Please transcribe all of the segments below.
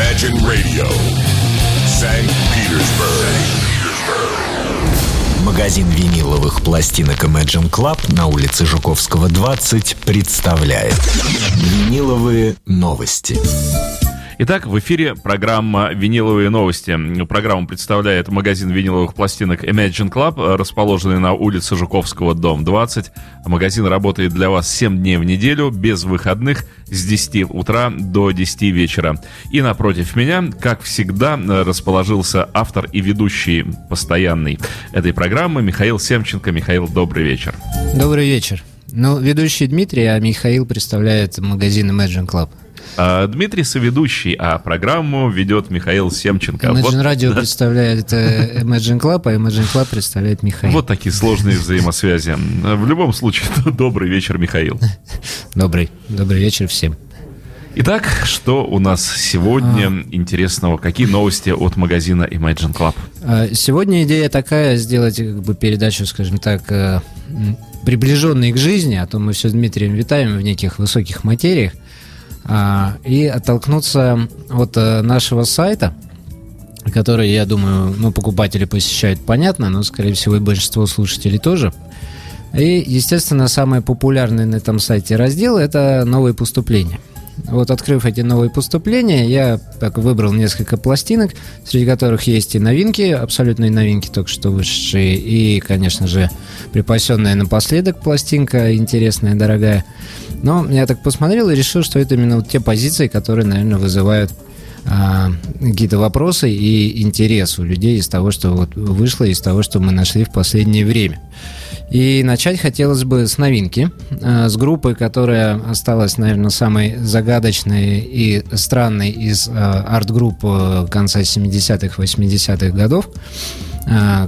Imagine Radio, St. Petersburg. Магазин виниловых пластинок Imagine Club на улице Жуковского, 20 представляет Виниловые новости. Итак, в эфире программа «Виниловые новости». Программу представляет магазин виниловых пластинок Imagine Club, расположенный на улице Жуковского, дом 20. Магазин работает для вас 7 дней в неделю, без выходных, с 10 утра до 10 вечера. И напротив меня, как всегда, расположился автор и ведущий постоянный этой программы Михаил Семченко. Михаил, добрый вечер. Добрый вечер. Ну, ведущий Дмитрий, а Михаил представляет магазин Imagine Club. А, Дмитрий соведущий, а программу ведет Михаил Семченко. Imagine вот, Radio представляет э, Imagine Club, а Imagine Club представляет Михаил. Вот такие сложные взаимосвязи. В любом случае, добрый вечер, Михаил. Добрый. Добрый вечер всем. Итак, что у нас сегодня а... интересного? Какие новости от магазина Imagine Club? А, сегодня идея такая, сделать как бы передачу, скажем так, э, приближенной к жизни, а то мы все с Дмитрием витаем в неких высоких материях. А, и оттолкнуться от э, нашего сайта, который, я думаю, ну, покупатели посещают, понятно, но, скорее всего, и большинство слушателей тоже. И, естественно, самый популярный на этом сайте раздел – это новые поступления. Вот открыв эти новые поступления, я так выбрал несколько пластинок, среди которых есть и новинки, абсолютные новинки, только что вышедшие, и, конечно же, припасенная напоследок пластинка, интересная, дорогая. Но я так посмотрел и решил, что это именно вот те позиции, которые, наверное, вызывают а, какие-то вопросы и интерес у людей из того, что вот вышло, из того, что мы нашли в последнее время. И начать хотелось бы с новинки, а, с группы, которая осталась, наверное, самой загадочной и странной из а, арт-групп э, конца 70-х, 80-х годов.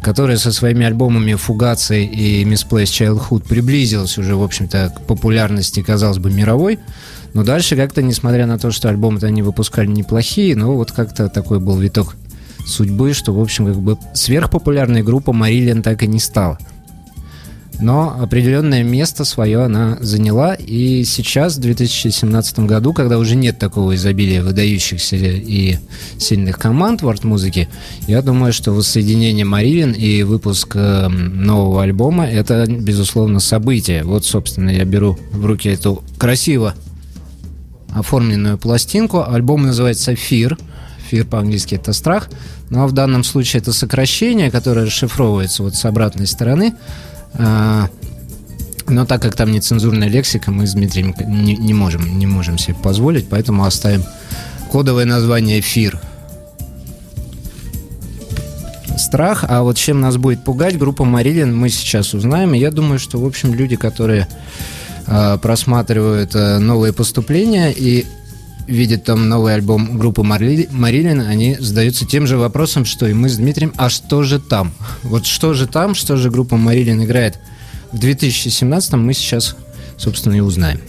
Которая со своими альбомами «Fugazi» и «Misplaced Childhood» приблизилась уже, в общем-то, к популярности, казалось бы, мировой. Но дальше как-то, несмотря на то, что альбомы-то они выпускали неплохие, но вот как-то такой был виток судьбы, что, в общем, как бы сверхпопулярная группа Марилиан так и не стала но определенное место свое она заняла. И сейчас, в 2017 году, когда уже нет такого изобилия выдающихся и сильных команд в арт-музыке, я думаю, что воссоединение Марилин и выпуск эм, нового альбома – это, безусловно, событие. Вот, собственно, я беру в руки эту красиво оформленную пластинку. Альбом называется «Фир». «Фир» по-английски – это «страх». Но в данном случае это сокращение, которое расшифровывается вот с обратной стороны – а, но так как там нецензурная лексика, мы с Дмитрием не, не, можем, не можем себе позволить, поэтому оставим кодовое название «Эфир». Страх, а вот чем нас будет пугать группа Марилин, мы сейчас узнаем. И я думаю, что, в общем, люди, которые э, просматривают э, новые поступления и видят там новый альбом группы Марли, Марилин, они задаются тем же вопросом, что и мы с Дмитрием, а что же там? Вот что же там, что же группа Марилин играет в 2017 мы сейчас, собственно, и узнаем.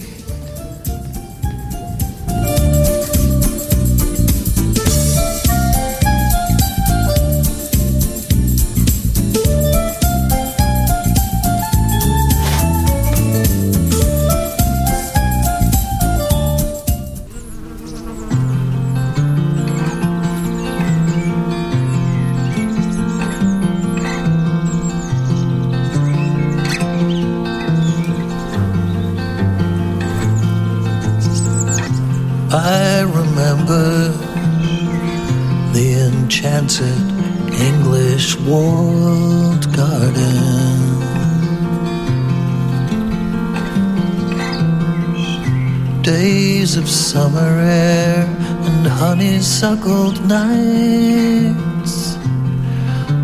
Honeysuckled nights,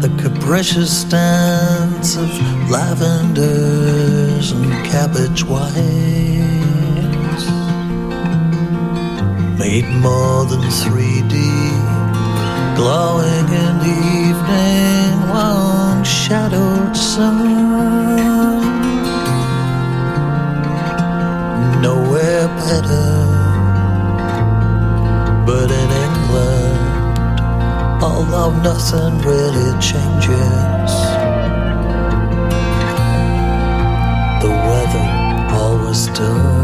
the capricious dance of lavenders and cabbage whites, made more than 3D, glowing in the evening, one shadowed sun. Nowhere better although nothing really changes. The weather always does.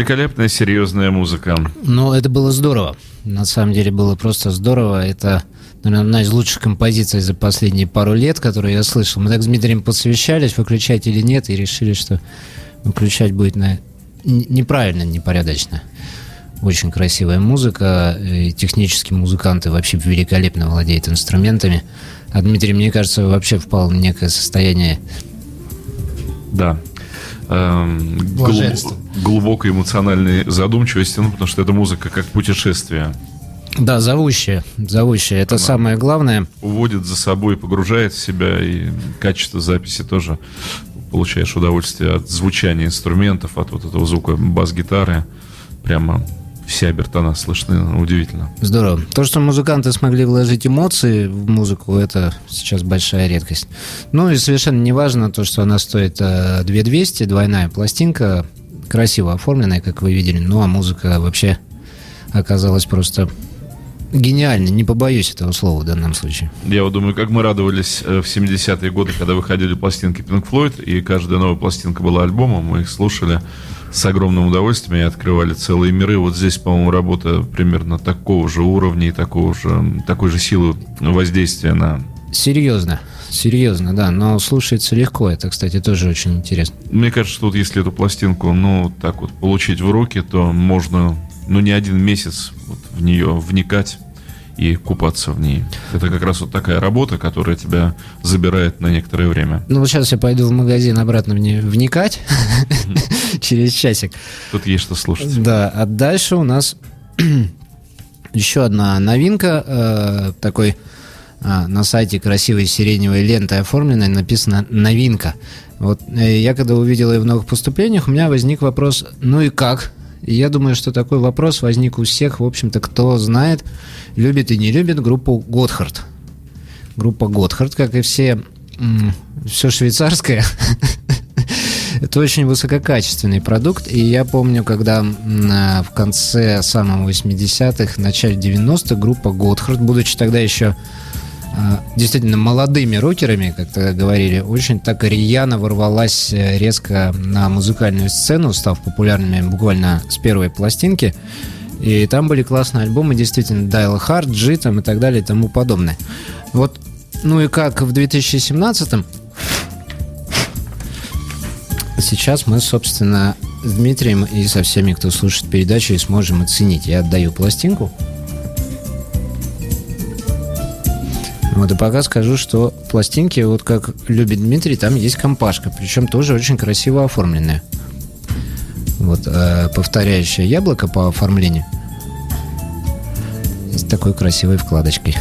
Великолепная, серьезная музыка. Ну, это было здорово. На самом деле было просто здорово. Это, наверное, одна из лучших композиций за последние пару лет, которые я слышал. Мы так с Дмитрием посовещались, выключать или нет, и решили, что выключать будет на... неправильно, непорядочно. Очень красивая музыка, и технически музыканты вообще великолепно владеют инструментами. А Дмитрий, мне кажется, вообще впал в некое состояние Да. Эм, гл- Блаженство. глубокой эмоциональной задумчивости, ну, потому что это музыка как путешествие. Да, зовущая, зовущая. Это самое главное. Уводит за собой, погружает в себя, и качество записи тоже получаешь удовольствие от звучания инструментов, от вот этого звука бас-гитары. Прямо все обертона слышны, удивительно. Здорово. То, что музыканты смогли вложить эмоции в музыку, это сейчас большая редкость. Ну и совершенно не важно то, что она стоит э, 2200, двойная пластинка, красиво оформленная, как вы видели. Ну а музыка вообще оказалась просто гениальной. Не побоюсь этого слова в данном случае. Я вот думаю, как мы радовались э, в 70-е годы, когда выходили пластинки Pink Floyd, и каждая новая пластинка была альбомом, мы их слушали с огромным удовольствием и открывали целые миры. Вот здесь, по-моему, работа примерно такого же уровня и такого же, такой же силы воздействия на... Серьезно. Серьезно, да, но слушается легко. Это, кстати, тоже очень интересно. Мне кажется, что вот если эту пластинку, ну, так вот, получить в руки, то можно, ну, не один месяц вот в нее вникать и купаться в ней. Это как раз вот такая работа, которая тебя забирает на некоторое время. Ну вот сейчас я пойду в магазин обратно вникать через часик. Тут есть что слушать. Да, а дальше у нас еще одна новинка. э, такой а, на сайте красивой сиреневой лентой оформленной написано «Новинка». Вот э, я когда увидел ее в новых поступлениях, у меня возник вопрос «Ну и как?». И я думаю, что такой вопрос возник у всех, в общем-то, кто знает, любит и не любит группу «Готхард». Группа «Готхард», как и все, все швейцарское, это очень высококачественный продукт. И я помню, когда в конце самого 80-х, начале 90-х группа Готхард, будучи тогда еще а, действительно молодыми рокерами, как тогда говорили, очень так рьяно ворвалась э, резко на музыкальную сцену, став популярными буквально с первой пластинки. И там были классные альбомы, действительно, Dial Hard, G там и так далее и тому подобное. Вот, ну и как в 2017-м, сейчас мы, собственно, с Дмитрием и со всеми, кто слушает передачу, и сможем оценить. Я отдаю пластинку. Вот, и пока скажу, что пластинки, вот как любит Дмитрий, там есть компашка, причем тоже очень красиво оформленная. Вот, э, повторяющее яблоко по оформлению. С такой красивой вкладочкой.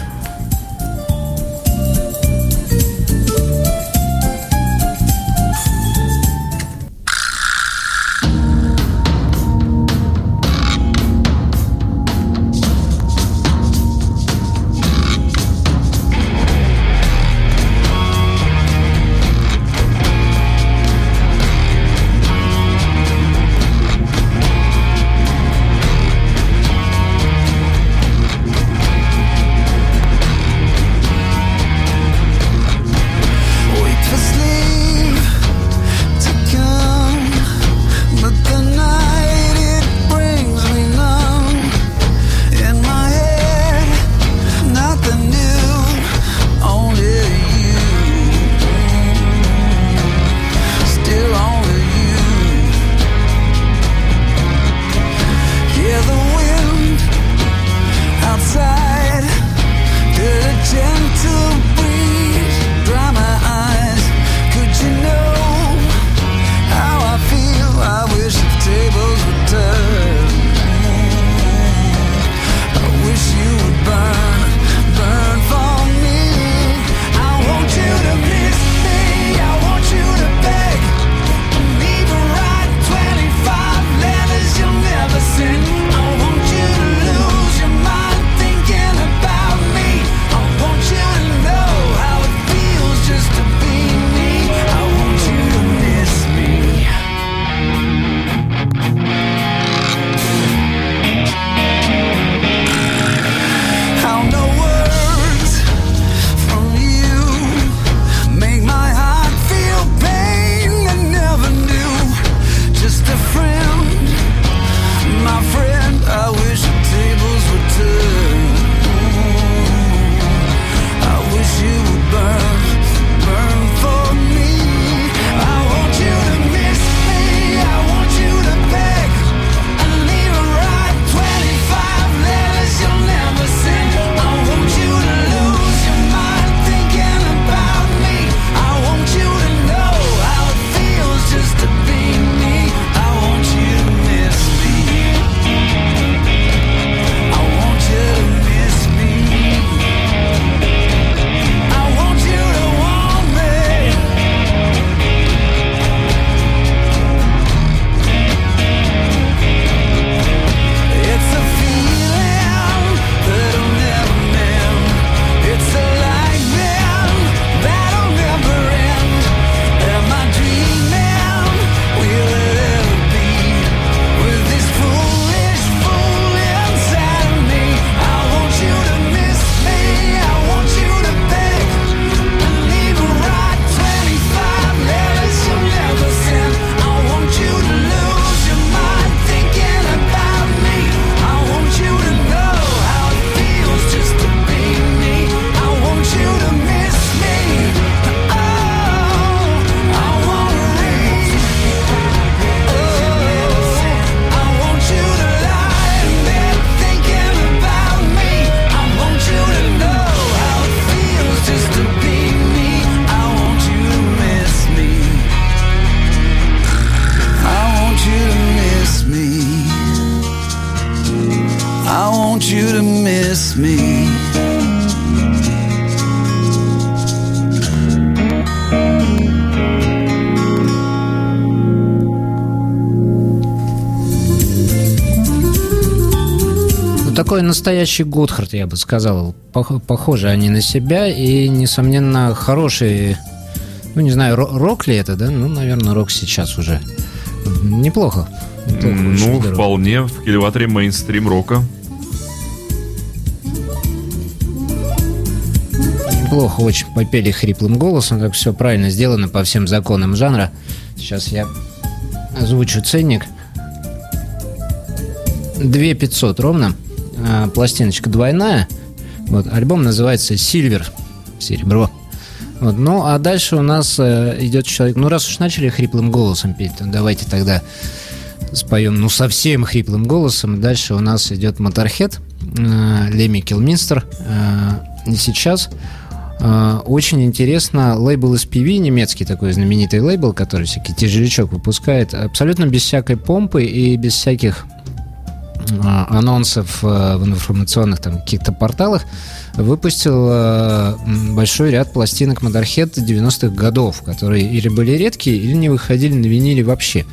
Настоящий Готхард, я бы сказал. Пох- похожи они на себя и, несомненно, хорошие... Ну, не знаю, ро- рок ли это, да? Ну, наверное, рок сейчас уже. Неплохо. Неплохо, Ну, вполне в кильваторе мейнстрим рока. Неплохо очень попели хриплым голосом. Так все правильно сделано по всем законам жанра. Сейчас я озвучу ценник. 2 500 ровно. А, пластиночка двойная. Вот, альбом называется Silver «Серебро». Вот, ну, а дальше у нас э, идет человек... Ну, раз уж начали хриплым голосом петь, то давайте тогда споем, ну, совсем хриплым голосом. Дальше у нас идет Моторхед, э, Леми Килминстер. Э, и сейчас э, очень интересно, лейбл SPV, немецкий такой знаменитый лейбл, который всякий тяжелячок выпускает, абсолютно без всякой помпы и без всяких а, анонсов э, в информационных там каких-то порталах выпустил э, большой ряд пластинок Motorhead 90-х годов, которые или были редкие, или не выходили на виниле вообще.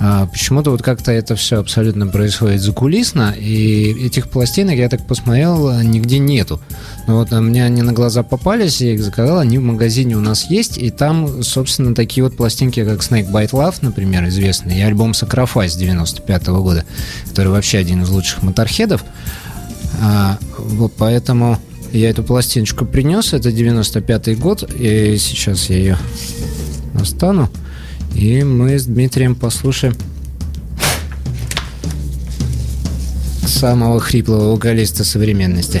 А, почему-то вот как-то это все абсолютно происходит закулисно, и этих пластинок, я так посмотрел, а, нигде нету. Но Вот а, мне они на глаза попались, я их заказал, они в магазине у нас есть, и там, собственно, такие вот пластинки, как Snake Bite Love, например, известный, и альбом Sacrifice 95 -го года, который вообще один из лучших моторхедов. А, вот поэтому я эту пластиночку принес, это 95 год, и сейчас я ее остану. И мы с Дмитрием послушаем самого хриплого вокалиста современности.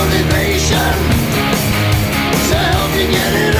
motivation to help you get it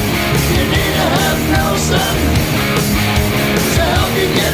listen. Tell me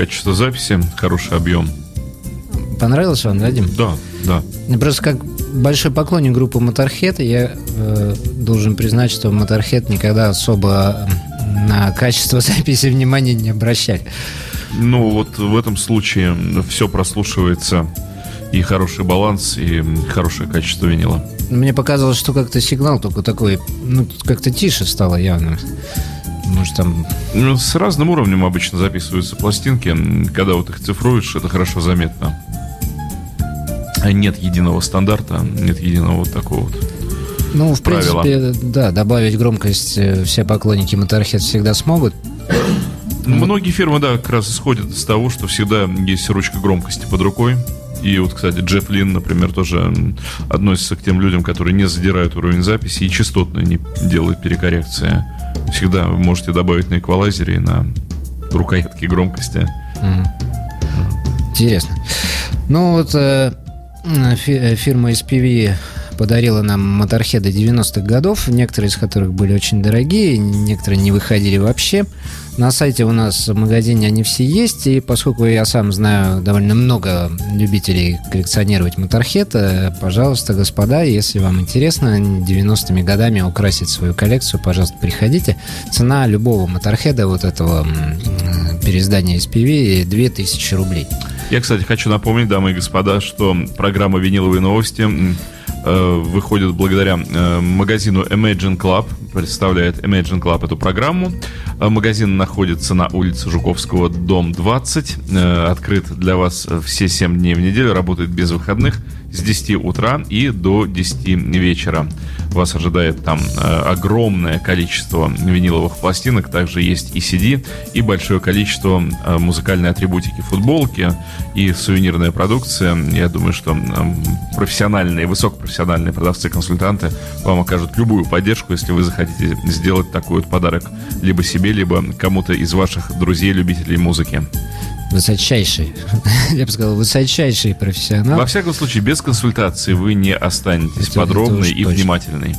качество записи, хороший объем. Понравился вам, Вадим? Да, да. Ну, Просто как большой поклонник группы Motorhead, я э, должен признать, что Motorhead никогда особо на качество записи внимания не обращали. Ну, вот в этом случае все прослушивается и хороший баланс, и хорошее качество винила. Мне показалось, что как-то сигнал только такой, ну, как-то тише стало явно. Может, там... Ну, С разным уровнем обычно записываются пластинки. Когда вот их цифруешь, это хорошо заметно. А Нет единого стандарта, нет единого вот такого вот. Ну, в Правило. принципе, да, добавить громкость э, все поклонники Motorhead всегда смогут. Многие фирмы, да, как раз исходят из того, что всегда есть ручка громкости под рукой. И вот, кстати, Джефф Лин, например, тоже относится к тем людям, которые не задирают уровень записи и частотно не делают перекоррекции. Всегда можете добавить на эквалайзере и на рукоятке громкости. Интересно. Ну, вот э, фи- э, фирма SPV подарила нам моторхеды 90-х годов, некоторые из которых были очень дорогие, некоторые не выходили вообще. На сайте у нас в магазине они все есть, и поскольку я сам знаю довольно много любителей коллекционировать моторхед, э, пожалуйста, господа, если вам интересно 90-ми годами украсить свою коллекцию, пожалуйста, приходите. Цена любого моторхеда вот этого м, переиздания SPV 2000 рублей. Я, кстати, хочу напомнить, дамы и господа, что программа «Виниловые новости» э, выходит благодаря э, магазину Imagine Club, представляет Imagine Club эту программу. Э, Магазин находится на улице Жуковского, дом 20. Э, Открыт для вас э, все 7 дней в неделю, работает без выходных с 10 утра и до 10 вечера. Вас ожидает там э, огромное количество виниловых пластинок, также есть и CD, и большое количество э, музыкальной атрибутики, футболки и сувенирная продукция. Я думаю, что профессиональные, высокопрофессиональные продавцы-консультанты вам окажут любую поддержку, если вы захотите сделать такой вот подарок либо себе, либо кому-то из ваших друзей-любителей музыки. Высочайший, я бы сказал, высочайший профессионал. Во всяком случае, без консультации вы не останетесь Это- подробной и точно. внимательной.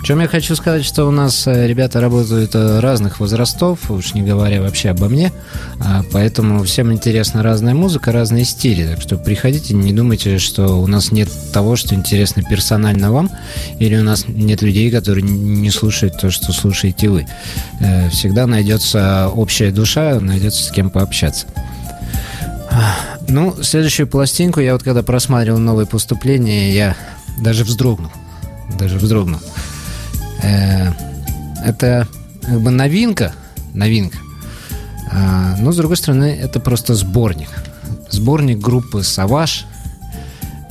Причем я хочу сказать, что у нас э, ребята работают э, разных возрастов, уж не говоря вообще обо мне, а, поэтому всем интересна разная музыка, разные стили, так что приходите, не думайте, что у нас нет того, что интересно персонально вам, или у нас нет людей, которые не слушают то, что слушаете вы. Э, Всегда найдется общая душа, найдется с кем пообщаться. Ну, следующую пластинку я вот когда просматривал новые поступления, я даже вздрогнул. Даже вздрогнул. Э, Это как бы новинка, новинка. А, Но, с другой стороны, это просто сборник. Сборник группы «Саваж»,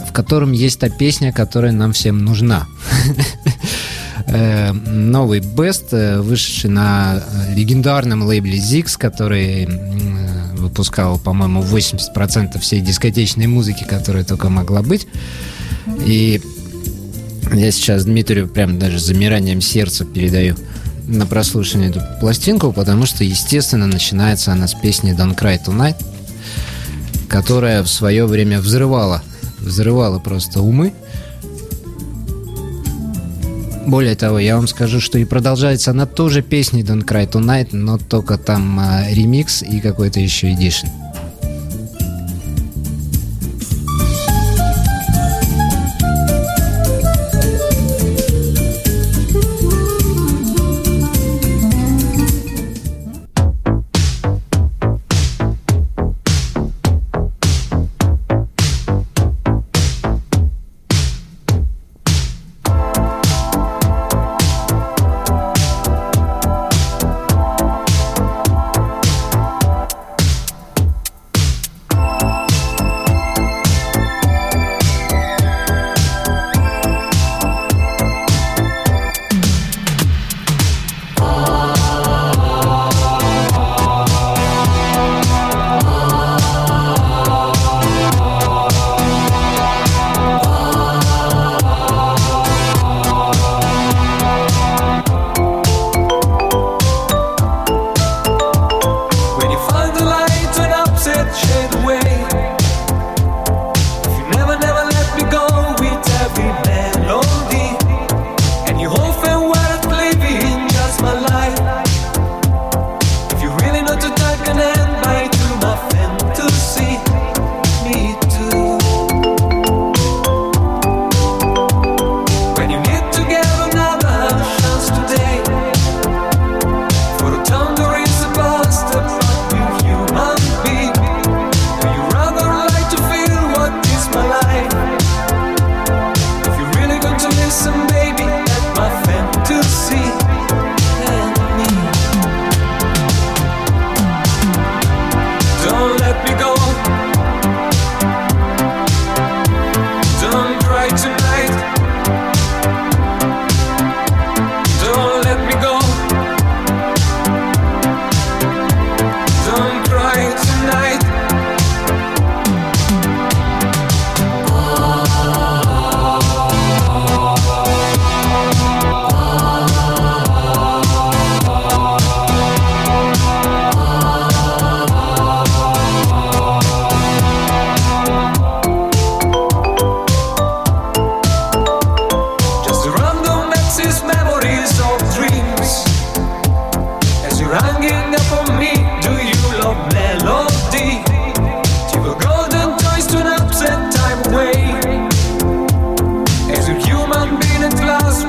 в котором есть та песня, которая нам всем нужна. Э, Новый Best, э, вышедший на э, легендарном лейбле Zix, который выпускал, по-моему, 80% всей дискотечной музыки, которая только могла быть. И я сейчас Дмитрию прям даже замиранием сердца передаю на прослушивание эту пластинку, потому что, естественно, начинается она с песни Don't Cry Tonight, которая в свое время взрывала, взрывала просто умы. Более того, я вам скажу, что и продолжается она тоже песней Don't Cry Tonight, но только там а, ремикс и какой-то еще эдишн.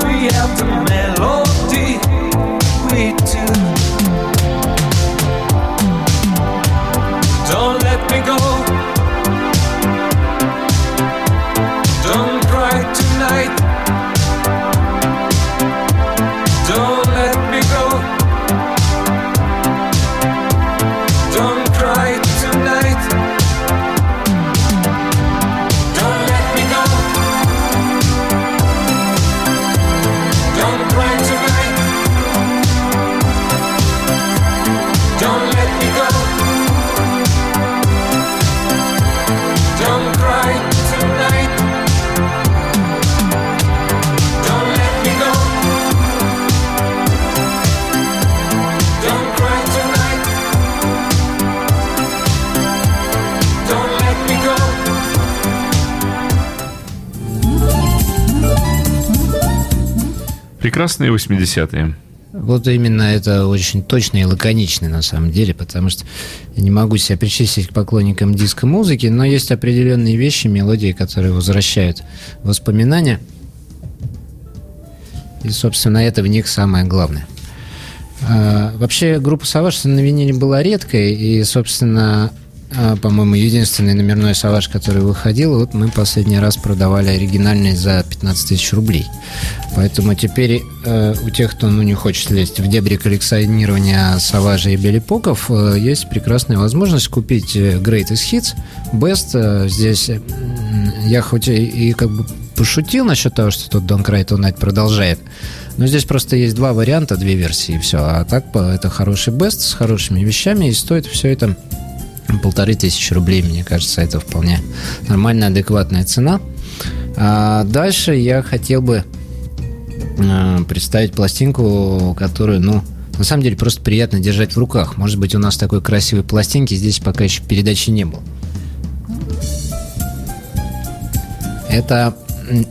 We have the melody. We tune. Прекрасные 80-е. Вот именно это очень точно и лаконично на самом деле, потому что я не могу себя причислить к поклонникам диско-музыки, но есть определенные вещи, мелодии, которые возвращают воспоминания. И, собственно, это в них самое главное. А, Вообще, группа «Саваш» на виниле была редкой, и, собственно, по-моему, единственный номерной «Саваш», который выходил, вот мы последний раз продавали оригинальный за 15 тысяч рублей. Поэтому теперь э, у тех, кто ну, не хочет лезть в дебри коллекционирования Саважа и Белипоков, э, есть прекрасная возможность купить э, Greatest Hits, Best. Э, здесь м, я хоть и, и как бы пошутил насчет того, что тут Don't Cry Tonight продолжает, но здесь просто есть два варианта, две версии, и все. А так это хороший Best с хорошими вещами, и стоит все это полторы тысячи рублей, мне кажется, это вполне нормальная, адекватная цена. А дальше я хотел бы э, представить пластинку, которую, ну, на самом деле просто приятно держать в руках. Может быть, у нас такой красивой пластинки здесь пока еще передачи не было. Это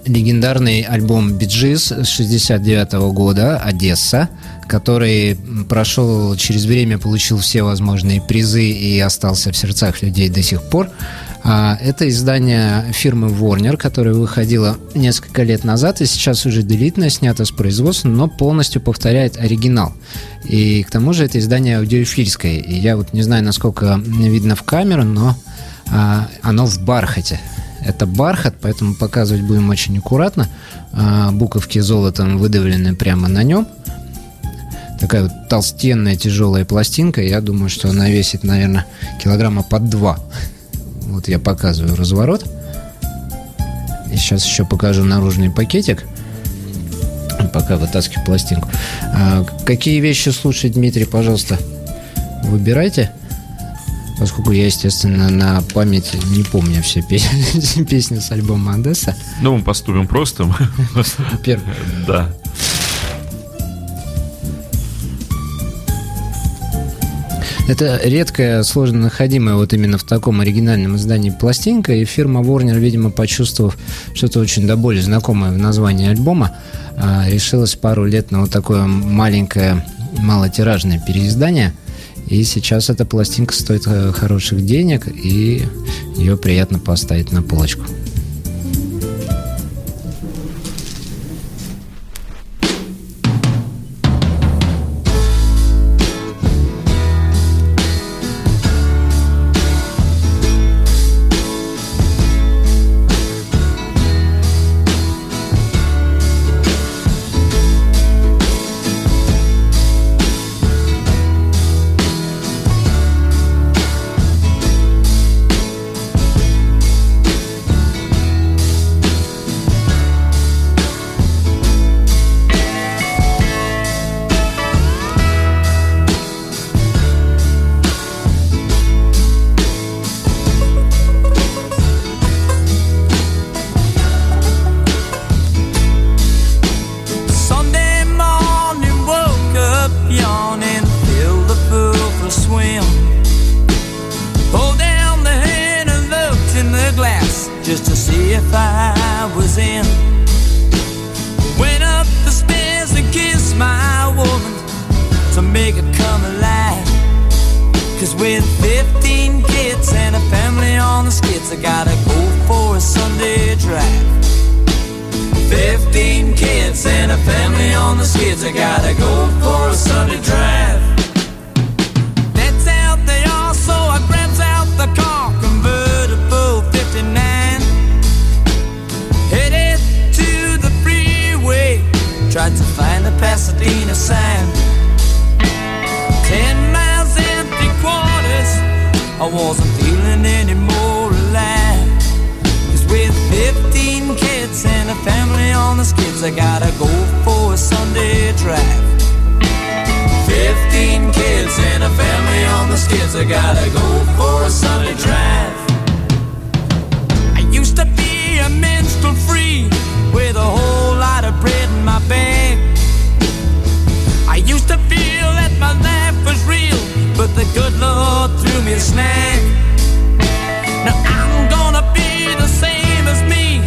легендарный альбом Биджис 69 года «Одесса», который прошел через время, получил все возможные призы и остался в сердцах людей до сих пор. А, Это издание фирмы Warner, которое выходило несколько лет назад и сейчас уже делитно снято с производства, но полностью повторяет оригинал. И к тому же это издание аудиофильское. И я вот не знаю, насколько видно в камеру, но а, оно в бархате. Это бархат, поэтому показывать будем очень аккуратно. А, буковки золотом выдавлены прямо на нем. Такая вот толстенная тяжелая пластинка. Я думаю, что она весит, наверное, килограмма под два. Вот я показываю разворот. И сейчас еще покажу наружный пакетик. Пока вытаскиваю пластинку. А, какие вещи слушать, Дмитрий, пожалуйста, выбирайте. Поскольку я, естественно, на память не помню все песни, песни с альбома Одесса. Ну, мы поступим просто. мы- Первый. Да. Это редкая, сложно находимая вот именно в таком оригинальном издании пластинка, и фирма Warner, видимо, почувствовав что-то очень до боли знакомое в названии альбома, а, решилась пару лет на вот такое маленькое, малотиражное переиздание. И сейчас эта пластинка стоит э, хороших денег, и ее приятно поставить на полочку. I wasn't feeling any more alive. Cause with 15 kids and a family on the skids, I gotta go for a Sunday drive. 15 kids and a family on the skids, I gotta go for a Sunday drive. I used to be a minstrel free the good Lord threw me a snag. Now I'm gonna be the same as me,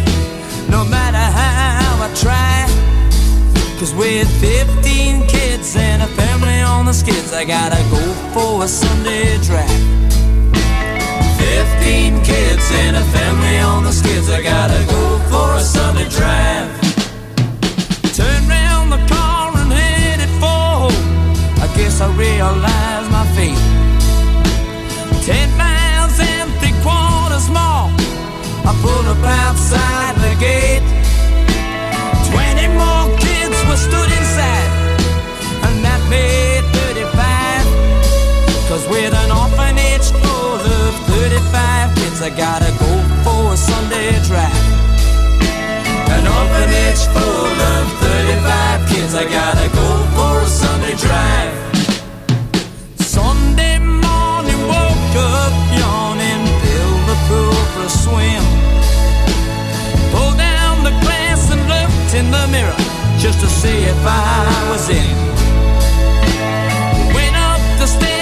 no matter how I try. Cause with 15 kids and a family on the skids, I gotta go for a Sunday drive. 15 kids and a family on the skids, I gotta go for a Sunday drive. Turn round the car and headed for home. I guess I realized fate. Ten miles and three quarters more. I pulled up outside the gate. Twenty more kids were stood inside, and that made thirty-five. Cause with an orphanage full of 35 kids, I gotta go for a Sunday drive. An orphanage full of 35 kids, I gotta go for a Sunday drive. In the mirror just to see if I was in. Went up the stairs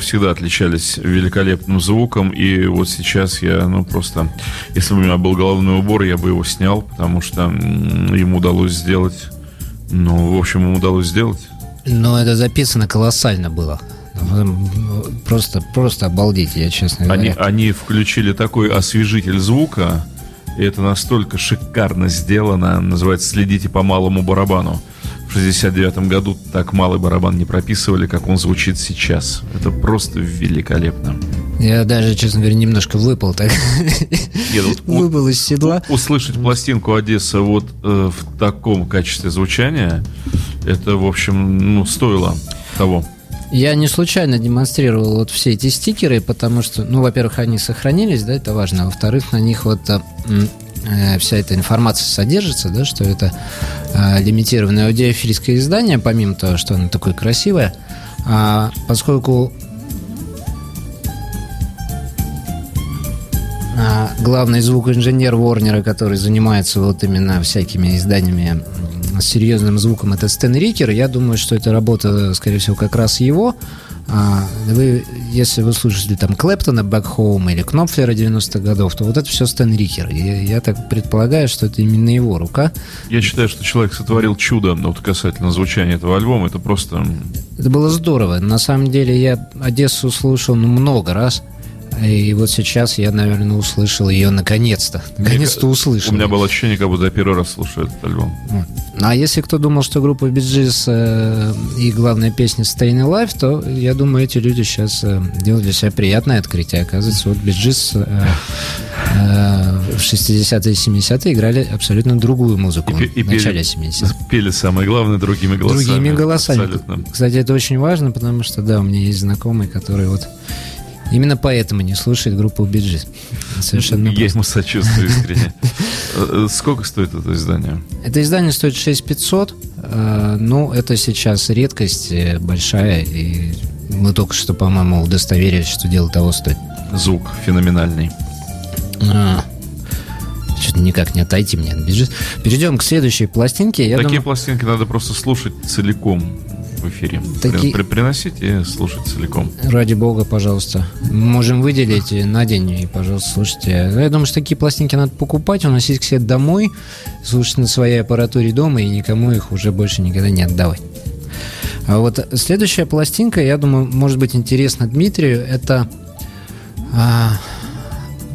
всегда отличались великолепным звуком, и вот сейчас я, ну, просто, если бы у меня был головной убор, я бы его снял, потому что ему удалось сделать, ну, в общем, ему удалось сделать. Но это записано колоссально было. Просто, просто обалдеть, я честно Они, говоря. они включили такой освежитель звука, и это настолько шикарно сделано, называется «Следите по малому барабану». В 69 году так малый барабан не прописывали, как он звучит сейчас. Это просто великолепно. Я даже, честно говоря, немножко выпал так. Нет, вот у- Выпал из седла. Услышать пластинку Одесса вот э, в таком качестве звучания, это, в общем, ну, стоило того. Я не случайно демонстрировал вот все эти стикеры, потому что, ну, во-первых, они сохранились, да, это важно, а во-вторых, на них вот э, вся эта информация содержится, да, что это а, лимитированное аудиофильское издание, помимо того, что оно такое красивое, А, поскольку а, главный звукоинженер Ворнера, который занимается вот именно всякими изданиями с серьезным звуком, это Стэн Рикер. Я думаю, что эта работа, скорее всего, как раз его. А, вы, если вы слушали там Клэптона Back Home или Кнопфлера 90-х годов, то вот это все Стэн Рикер. И Я, я так предполагаю, что это именно его рука. Я считаю, что человек сотворил чудо вот касательно звучания этого альбома. Это просто... Это было здорово. На самом деле я Одессу слушал ну, много раз. И вот сейчас я, наверное, услышал ее наконец-то. Наконец-то услышал. У меня было ощущение, как будто я первый раз слушаю этот альбом. Вот. А если кто думал, что группа Bee Gees э, и главная песня Staying Alive, то я думаю, эти люди сейчас э, делают для себя приятное открытие. Оказывается, вот Bee Gees э, э, в 60-е и 70-е играли абсолютно другую музыку И и в начале пели- 70-х. Пели самое главное другими голосами. Другими голосами. Абсолютно. Кстати, это очень важно, потому что, да, у меня есть знакомый, который вот именно поэтому не слушает группу Биджис. Совершенно Я просто. ему сочувствую искренне. Э, э, Сколько стоит это издание? Это издание стоит 6500, э, ну, это сейчас редкость большая, и мы только что, по-моему, удостоверились, что дело того стоит. Звук феноменальный. Что-то никак не отойти мне от Биджис. Перейдем к следующей пластинке. Я Такие думаю, пластинки надо просто слушать целиком в эфире. Такие- при- приносить и слушать целиком. Ради бога, пожалуйста. Можем выделить на день и, пожалуйста, слушайте. Я думаю, что такие пластинки надо покупать, уносить к себе домой, слушать на своей аппаратуре дома и никому их уже больше никогда не отдавать. А вот следующая пластинка, я думаю, может быть интересна Дмитрию. Это а,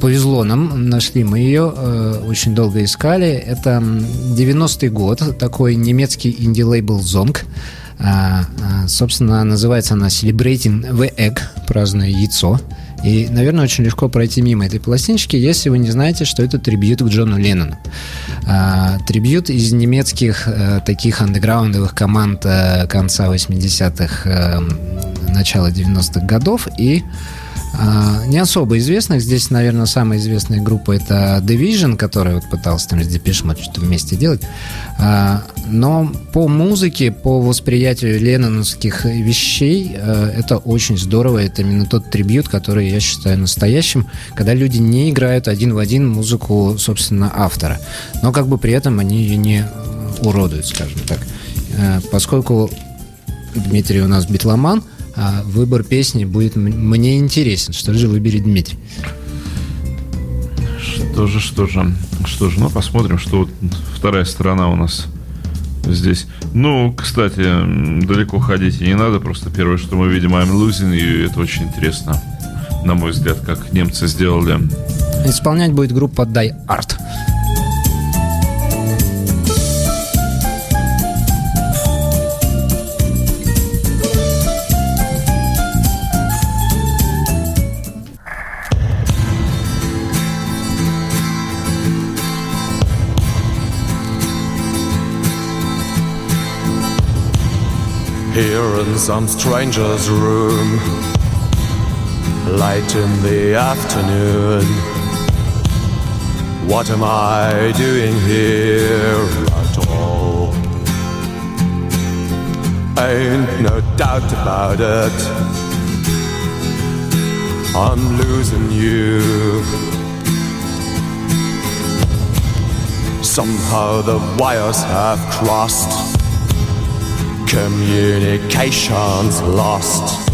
повезло нам, нашли мы ее, э, очень долго искали. Это м, 90-й год, такой немецкий инди-лейбл Zonk. А, а, собственно, называется она Celebrating the Egg, празднуя яйцо. И, наверное, очень легко пройти мимо этой пластиночки, если вы не знаете, что это трибьют к Джону Леннону. А, трибьют из немецких э, таких андеграундовых команд э, конца 80-х, э, начала 90-х годов. И а, не особо известных. Здесь, наверное, самая известная группа это Division, которая вот пыталась там с Depeche что-то вместе делать. А, но по музыке, по восприятию ленноновских вещей, э, это очень здорово. Это именно тот трибют, который я считаю настоящим, когда люди не играют один в один музыку, собственно, автора. Но как бы при этом они ее не уродуют, скажем так. Э, Поскольку Дмитрий у нас битломан, а выбор песни будет мне интересен. Что же выберет Дмитрий? Что же, что же, что же, ну посмотрим, что вот вторая сторона у нас здесь. Ну, кстати, далеко ходить и не надо, просто первое, что мы видим, I'm losing you, и это очень интересно, на мой взгляд, как немцы сделали. Исполнять будет группа Die Art. Here in some stranger's room, late in the afternoon. What am I doing here at all? Ain't no doubt about it. I'm losing you. Somehow the wires have crossed communications lost.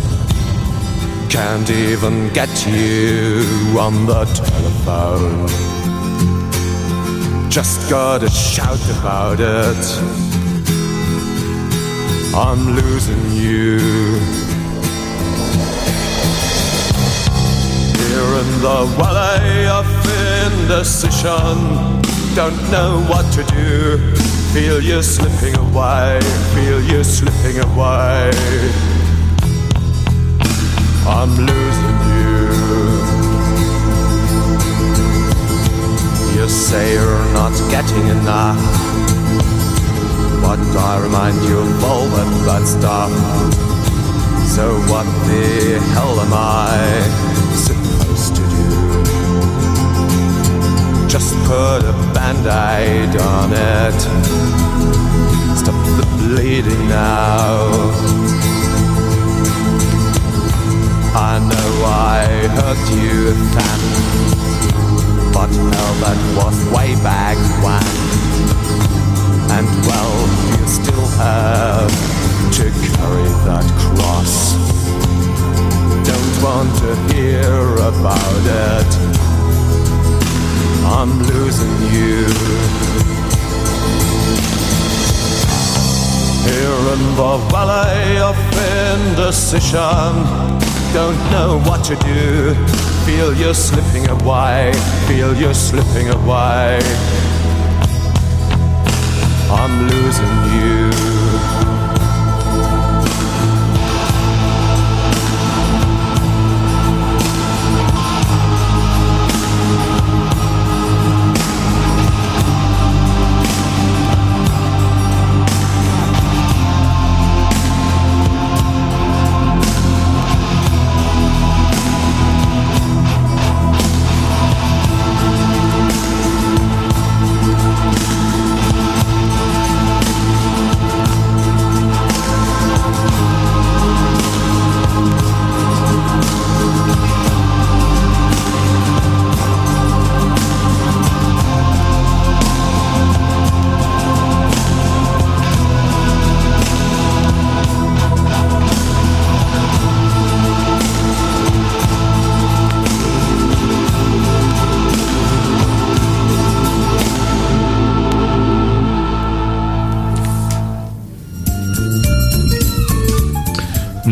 Can't even get you on the telephone. Just gotta shout about it. I'm losing you. Here in the valley of indecision, don't know what to do. Feel you slipping away, feel you slipping away. I'm losing you. You say you're not getting enough, but I remind you of all that bad stuff. So what the hell am I supposed to do? Just put a band-aid on it. Stop the bleeding now. I know I hurt you then, but hell, that was way back when. And well, you still have to carry that cross. Don't want to hear about it. I'm losing you. Here in the valley of indecision, don't know what to do. Feel you slipping away, feel you slipping away. I'm losing you.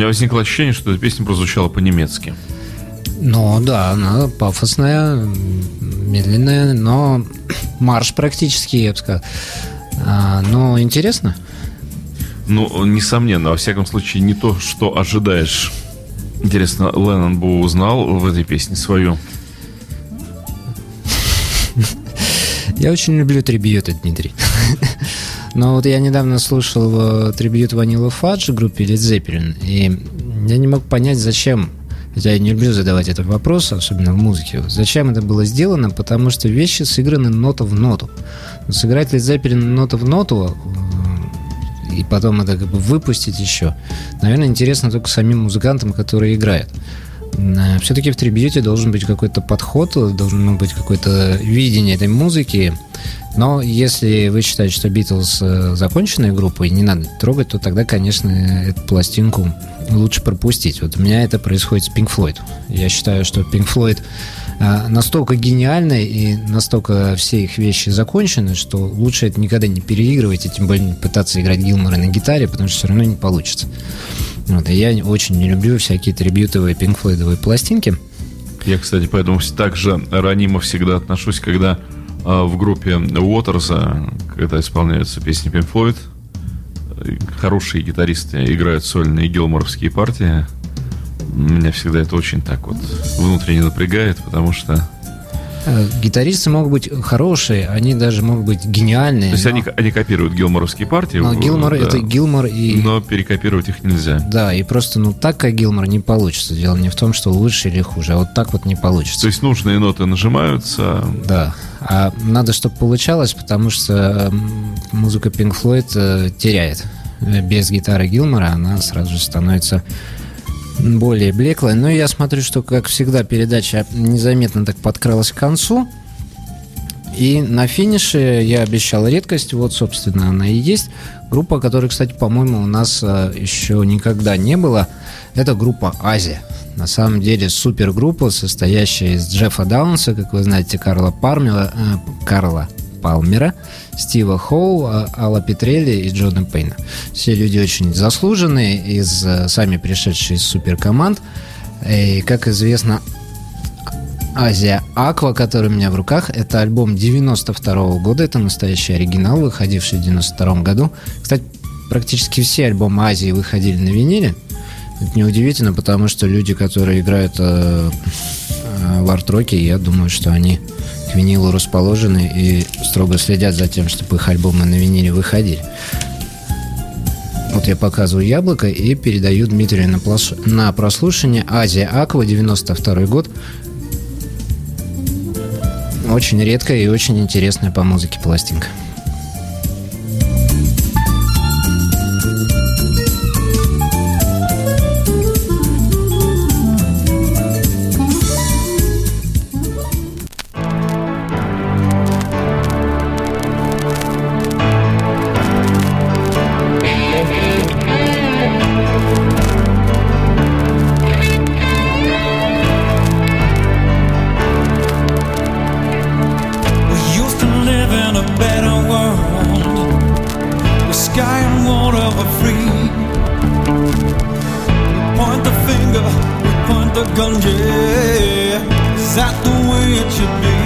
Возникло ощущение, что эта песня прозвучала по-немецки. Ну да, она пафосная, медленная, но марш практически, я бы сказал. А, но интересно. Ну, несомненно, во всяком случае, не то, что ожидаешь. Интересно, Леннон бы узнал в этой песне свою. Я очень люблю трибьюты, Дмитрий. Но вот я недавно слушал э, трибьют Ванила Фадж группе Led Zeppelin, и я не мог понять, зачем Хотя я не люблю задавать этот вопрос, особенно в музыке. Зачем это было сделано? Потому что вещи сыграны нота в ноту. Но Сыграть Led Zeppelin нота в ноту э, и потом это как бы выпустить еще, наверное, интересно только самим музыкантам, которые играют. Все-таки в трибьюте должен быть какой-то подход, должно быть какое-то видение этой музыки. Но если вы считаете, что Битлз э, законченная группа и не надо трогать, то тогда, конечно, эту пластинку лучше пропустить. Вот у меня это происходит с Pink Floyd. Я считаю, что Pink Floyd э, настолько гениальны и настолько все их вещи закончены, что лучше это никогда не переигрывать, и тем более не пытаться играть Гилмора на гитаре, потому что все равно не получится. Вот, и я очень не люблю всякие трибьютовые Floydовые пластинки. Я, кстати, поэтому так же ранимо всегда отношусь, когда а, в группе Уотерса, когда исполняются песни Pink Floyd, э, хорошие гитаристы играют сольные гилморовские партии. Меня всегда это очень так вот внутренне напрягает, потому что... Э, Гитаристы могут быть хорошие, они даже могут быть гениальные. То есть но, они, они копируют гилморовские партии. но Гилмор да, это Гилмор и... Но перекопировать их нельзя. Да, и просто, ну, так, как Гилмор, не получится. Дело не в том, что лучше или хуже, а вот так вот не получится. То есть нужные ноты нажимаются, Да. А надо, чтобы получалось, потому что музыка Pink Floyd э, теряет. Э, Без гитары Гилмора она сразу же становится более блеклой. Но я смотрю, что, как всегда, передача незаметно так подкралась к концу. И на финише я обещал редкость. Вот, собственно, она и есть. Группа, которой, кстати, по-моему, у нас э, еще никогда не было. Это группа Азия. На самом деле супергруппа, состоящая из Джеффа Даунса, как вы знаете, Карла Пармера, э, Карла Палмера, Стива Хоу, Алла Петрелли и Джона Пейна. Все люди очень заслуженные, из, э, сами пришедшие из суперкоманд. И, как известно, Азия Аква, который у меня в руках, это альбом 92 года, это настоящий оригинал, выходивший в 92 году. Кстати, практически все альбомы Азии выходили на виниле. Это неудивительно, потому что люди, которые играют э, в арт-роке, я думаю, что они к винилу расположены и строго следят за тем, чтобы их альбомы на виниле выходили. Вот я показываю яблоко и передаю Дмитрию на, плаш- на прослушивание Азия Аква, 92 год. Очень редкая и очень интересная по музыке пластинка. Sky and water were free. We point the finger, we point the gun, yeah. Is that the way it should be?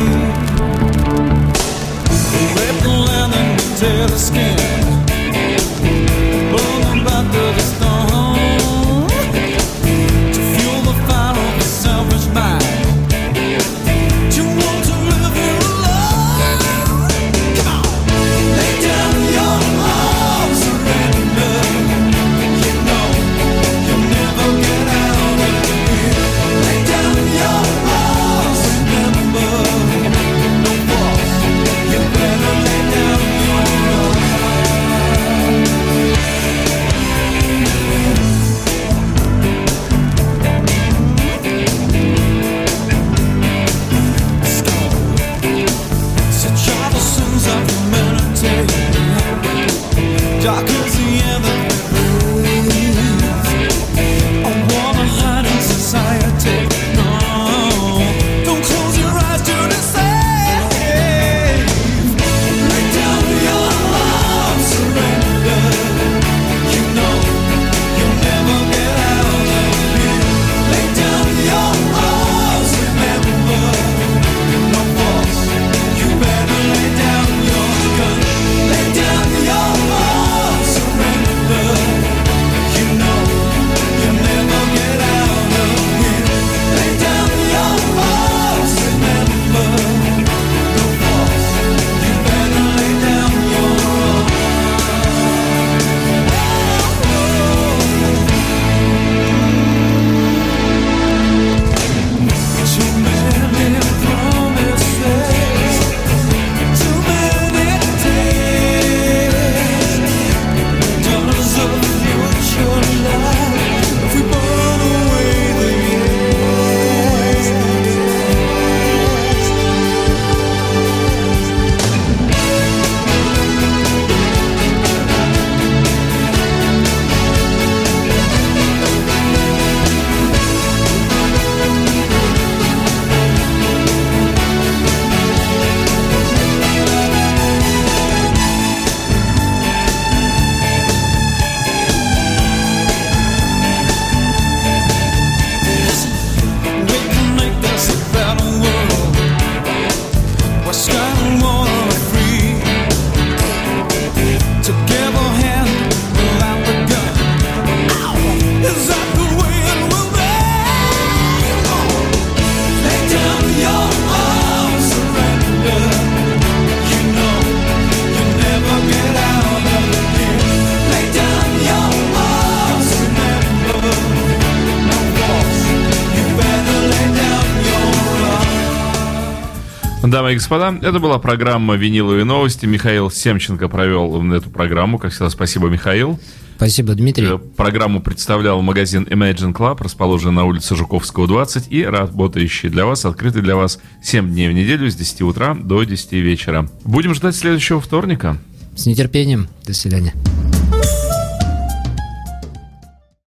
Дамы и господа, это была программа «Виниловые новости». Михаил Семченко провел эту программу. Как всегда, спасибо, Михаил. Спасибо, Дмитрий. Э, Программу представлял магазин Imagine Club, расположенный на улице Жуковского, 20, и работающий для вас, открытый для вас 7 дней в неделю с 10 утра до 10 вечера. Будем ждать следующего вторника. С нетерпением. До свидания.